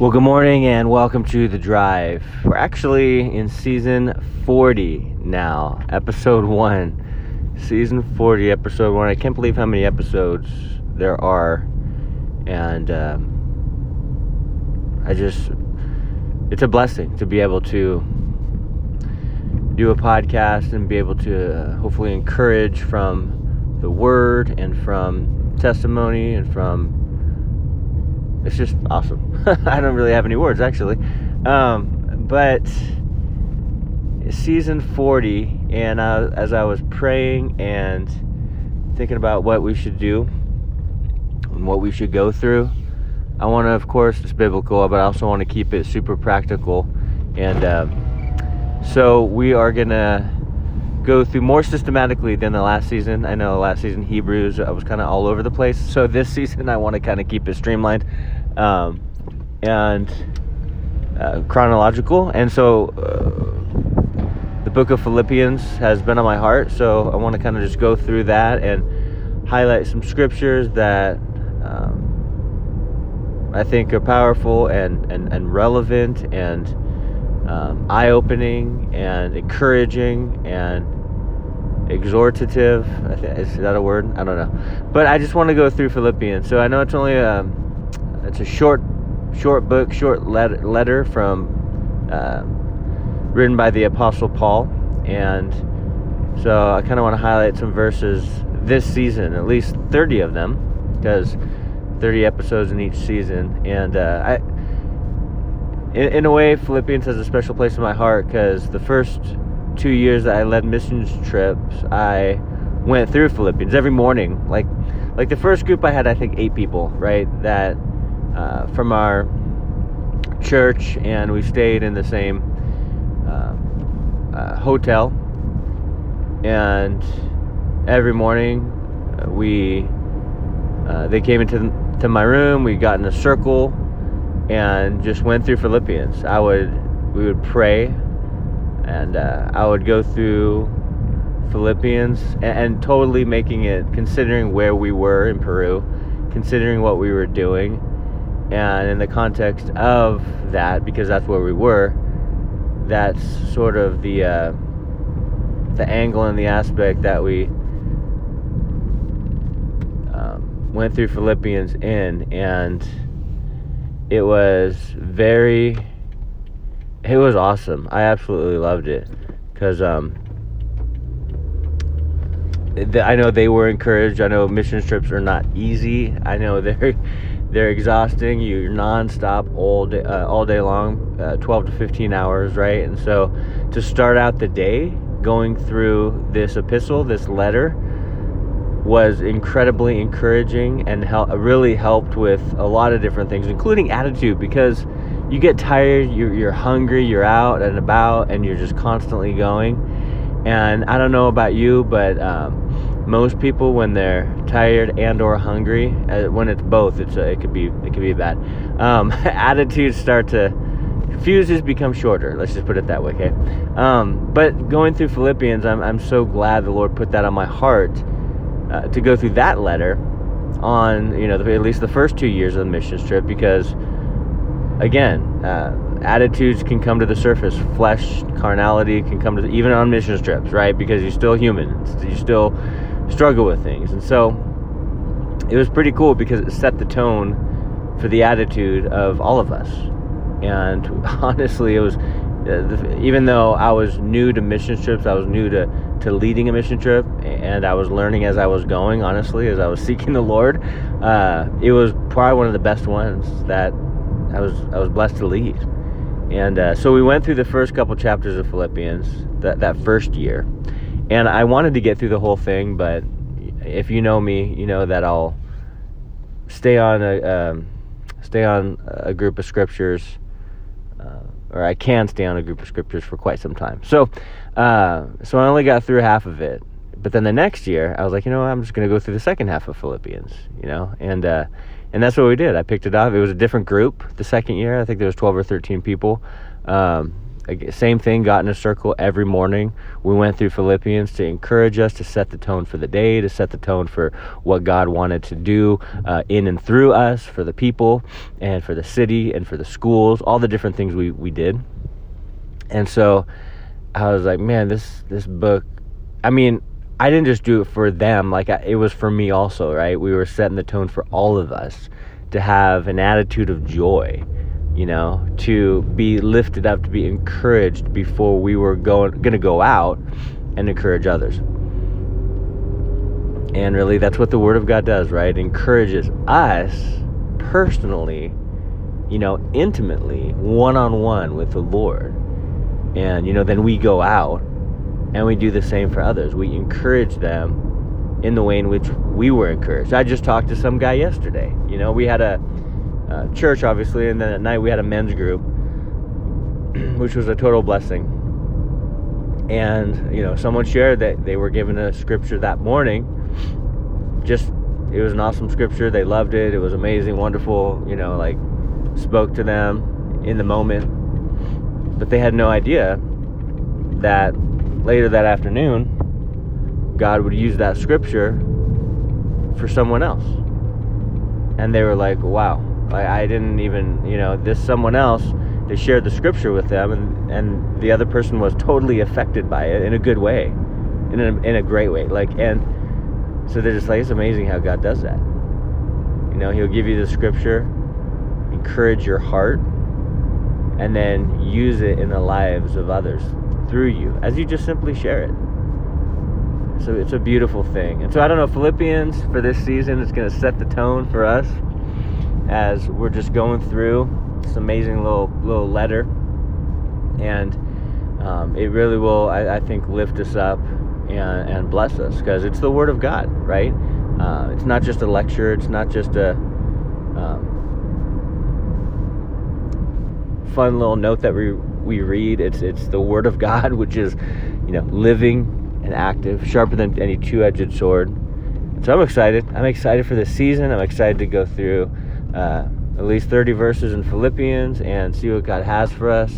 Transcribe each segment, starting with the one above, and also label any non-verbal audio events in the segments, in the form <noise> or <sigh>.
Well, good morning and welcome to The Drive. We're actually in season 40 now, episode 1. Season 40, episode 1. I can't believe how many episodes there are. And um, I just, it's a blessing to be able to do a podcast and be able to uh, hopefully encourage from the word and from testimony and from it's just awesome. <laughs> I don't really have any words actually. Um, but season 40, and uh, as I was praying and thinking about what we should do and what we should go through, I want to, of course, it's biblical, but I also want to keep it super practical. And uh, so we are going to go through more systematically than the last season. I know last season Hebrews I was kind of all over the place. So this <laughs> season I want to kind of keep it streamlined um, and uh, chronological. And so uh, the book of Philippians has been on my heart. So I want to kind of just go through that and highlight some scriptures that um, I think are powerful and, and, and relevant and um, eye opening and encouraging and exhortative. Is that a word? I don't know. But I just want to go through Philippians. So I know it's only a, um, it's a short, short book, short letter, letter from, uh, written by the Apostle Paul. And so I kind of want to highlight some verses this season, at least 30 of them, because 30 episodes in each season. And uh, I, in, in a way, Philippians has a special place in my heart because the first two years that I led missions trips, I went through Philippians every morning. Like, like the first group I had, I think eight people, right? That uh, from our church, and we stayed in the same uh, uh, hotel. And every morning, uh, we uh, they came into to my room. We got in a circle and just went through Philippians. I would we would pray, and uh, I would go through Philippians and, and, totally making it considering where we were in Peru, considering what we were doing, and in the context of that, because that's where we were. That's sort of the uh, the angle and the aspect that we um, went through Philippians in, and it was very it was awesome. I absolutely loved it. Because um i know they were encouraged. I know mission trips are not easy. I know <laughs> they're they're exhausting. You're nonstop all day uh, all day long uh, 12 to 15 hours right? And so to start out the day going through this epistle this letter was incredibly encouraging and hel- really helped with a lot of different things, including attitude, because you get tired, you're, you're hungry, you're out and about, and you're just constantly going. And I don't know about you, but um, most people, when they're tired and or hungry, uh, when it's both, it's a, it could be it could be bad. Um, <laughs> attitudes start to fuses become shorter. Let's just put it that way, okay? Um, but going through Philippians, I'm I'm so glad the Lord put that on my heart uh, to go through that letter on you know the, at least the first two years of the mission trip because again uh, attitudes can come to the surface. Flesh carnality can come to the, even on mission trips right? Because you're still human. You still struggle with things. And so it was pretty cool because it set the tone for the attitude of all of us. And <laughs> honestly it was even though I was new to mission trips, I was new to, to leading a mission trip, and I was learning as I was going, honestly, as I was <laughs> seeking the Lord. Uh, it was probably one of the best ones that I was I was blessed to lead. And uh, so we went through the first couple chapters of Philippians that, that first year. And I wanted to get through the whole thing, but if you know me, you know that I'll stay on a um, stay on a group of scriptures uh, or I can stay on a group of scriptures for quite some time. So, uh, so I only got through half of it. But then the next year, I was like, you know, I'm just going to go through the second half of Philippians, you know, and uh, and that's what we did. I picked it up. It was a different group the second year. I think there was 12 or 13 people. Um, same thing, got in a circle every morning. We went through Philippians to encourage us to set the tone for the day, to set the tone for what God wanted to do uh, in and through us, for the people, and for the city, and for the schools, all the different things we, we did. And so I was like, man, this this book. I mean, I didn't just do it for them; like I, it was for me also, right? We were setting the tone for all of us to have an attitude of joy you know, to be lifted up, to be encouraged before we were going going to go out and encourage others. And really, that's what the Word of God does, right? It encourages us personally, you know, intimately, one on one with the Lord. And, you know, then we go out and we do the same for others. We encourage them in the way in which we were encouraged. I just talked to some guy yesterday. You know, we had a uh, church, obviously, and then at night we had a men's group, <clears throat> which was a total blessing. And you know, someone shared that they were given a scripture that morning. Just it was an awesome scripture. They loved it. It was amazing, wonderful. You know, like spoke to them in the moment. But they had no idea that later that afternoon, God would use that scripture for someone else. And they were like, wow, I didn't even, you know, this someone else. They shared the scripture with them, and and the other person was totally affected by it in a good way, in a in a great way. Like and so they're just like it's amazing how God does that. You know, He'll give you the scripture, encourage your heart, and then use it in the lives of others through you as you just simply share it. So it's a beautiful thing. And so I don't know, Philippians for this season is going to set the tone for us as we're just going through this amazing little little letter, and um, it really will, I, I, think, lift us up and, and bless us because it's the Word of God, right? Uh, it's not just a lecture. It's not just a um, fun little note that we we read. It's it's the Word of God, <laughs> which is, you know, living and active, sharper than any two-edged sword. So I'm excited. I'm excited for this season. I'm excited to go through uh, at least 30 verses in Philippians and see what God has for us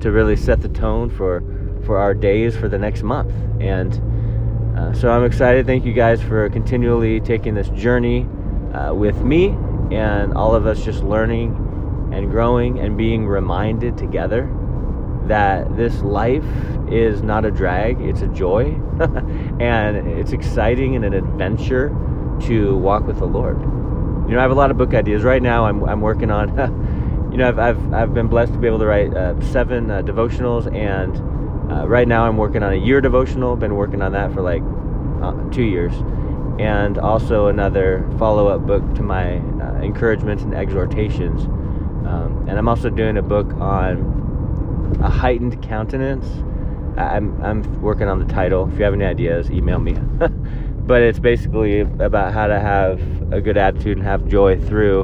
to really set the tone for for our days for the next month. And uh, so I'm excited. Thank you guys for continually taking this journey uh, with me and all of us just learning and growing and being reminded together that this life is not a drag, it's a joy. <laughs> and it's exciting and an adventure to walk with the Lord you know, I have a lot of book ideas right now. I'm I'm working on. <laughs> you know, I've I've I've been blessed to be able to write uh, seven uh, devotionals, and uh, right now I'm working on a year devotional. Been working on that for like uh, two years, and also another follow-up book to my uh, encouragements and exhortations. Um, and I'm also doing a book on a heightened countenance. I'm I'm working on the title. If you have any ideas, email me. <laughs> but it's basically about how to have a good attitude and have joy through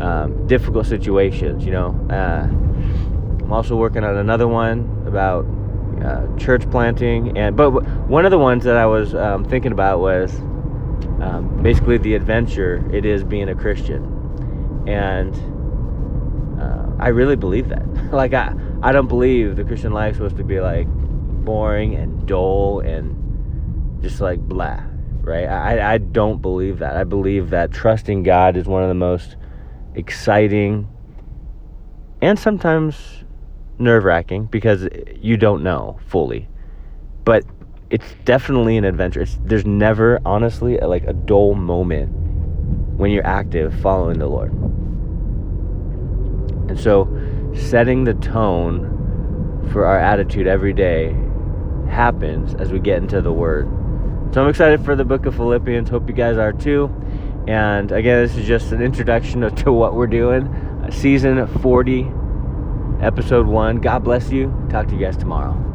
um, difficult situations. You know, uh, I'm also working on another one about uh, church planting, and but one of the ones that I was um, thinking about was um, basically the adventure it is being a Christian, and uh, I really believe that. <laughs> like I, I don't believe the Christian life is supposed to be like boring and dull and just like blah right? I, I don't believe that. I believe that trusting God is one of the most exciting and sometimes nerve wracking because you don't know fully. But it's definitely an adventure. It's, there's never, honestly, like a dull moment when you're active following the Lord. And so, setting the tone for our attitude every day happens as we get into the Word. So I'm excited for the book of Philippians. Hope you guys are too. And again, this is just an introduction <laughs> to what we're doing. Season 40, episode 1. God bless you. Talk to you guys tomorrow.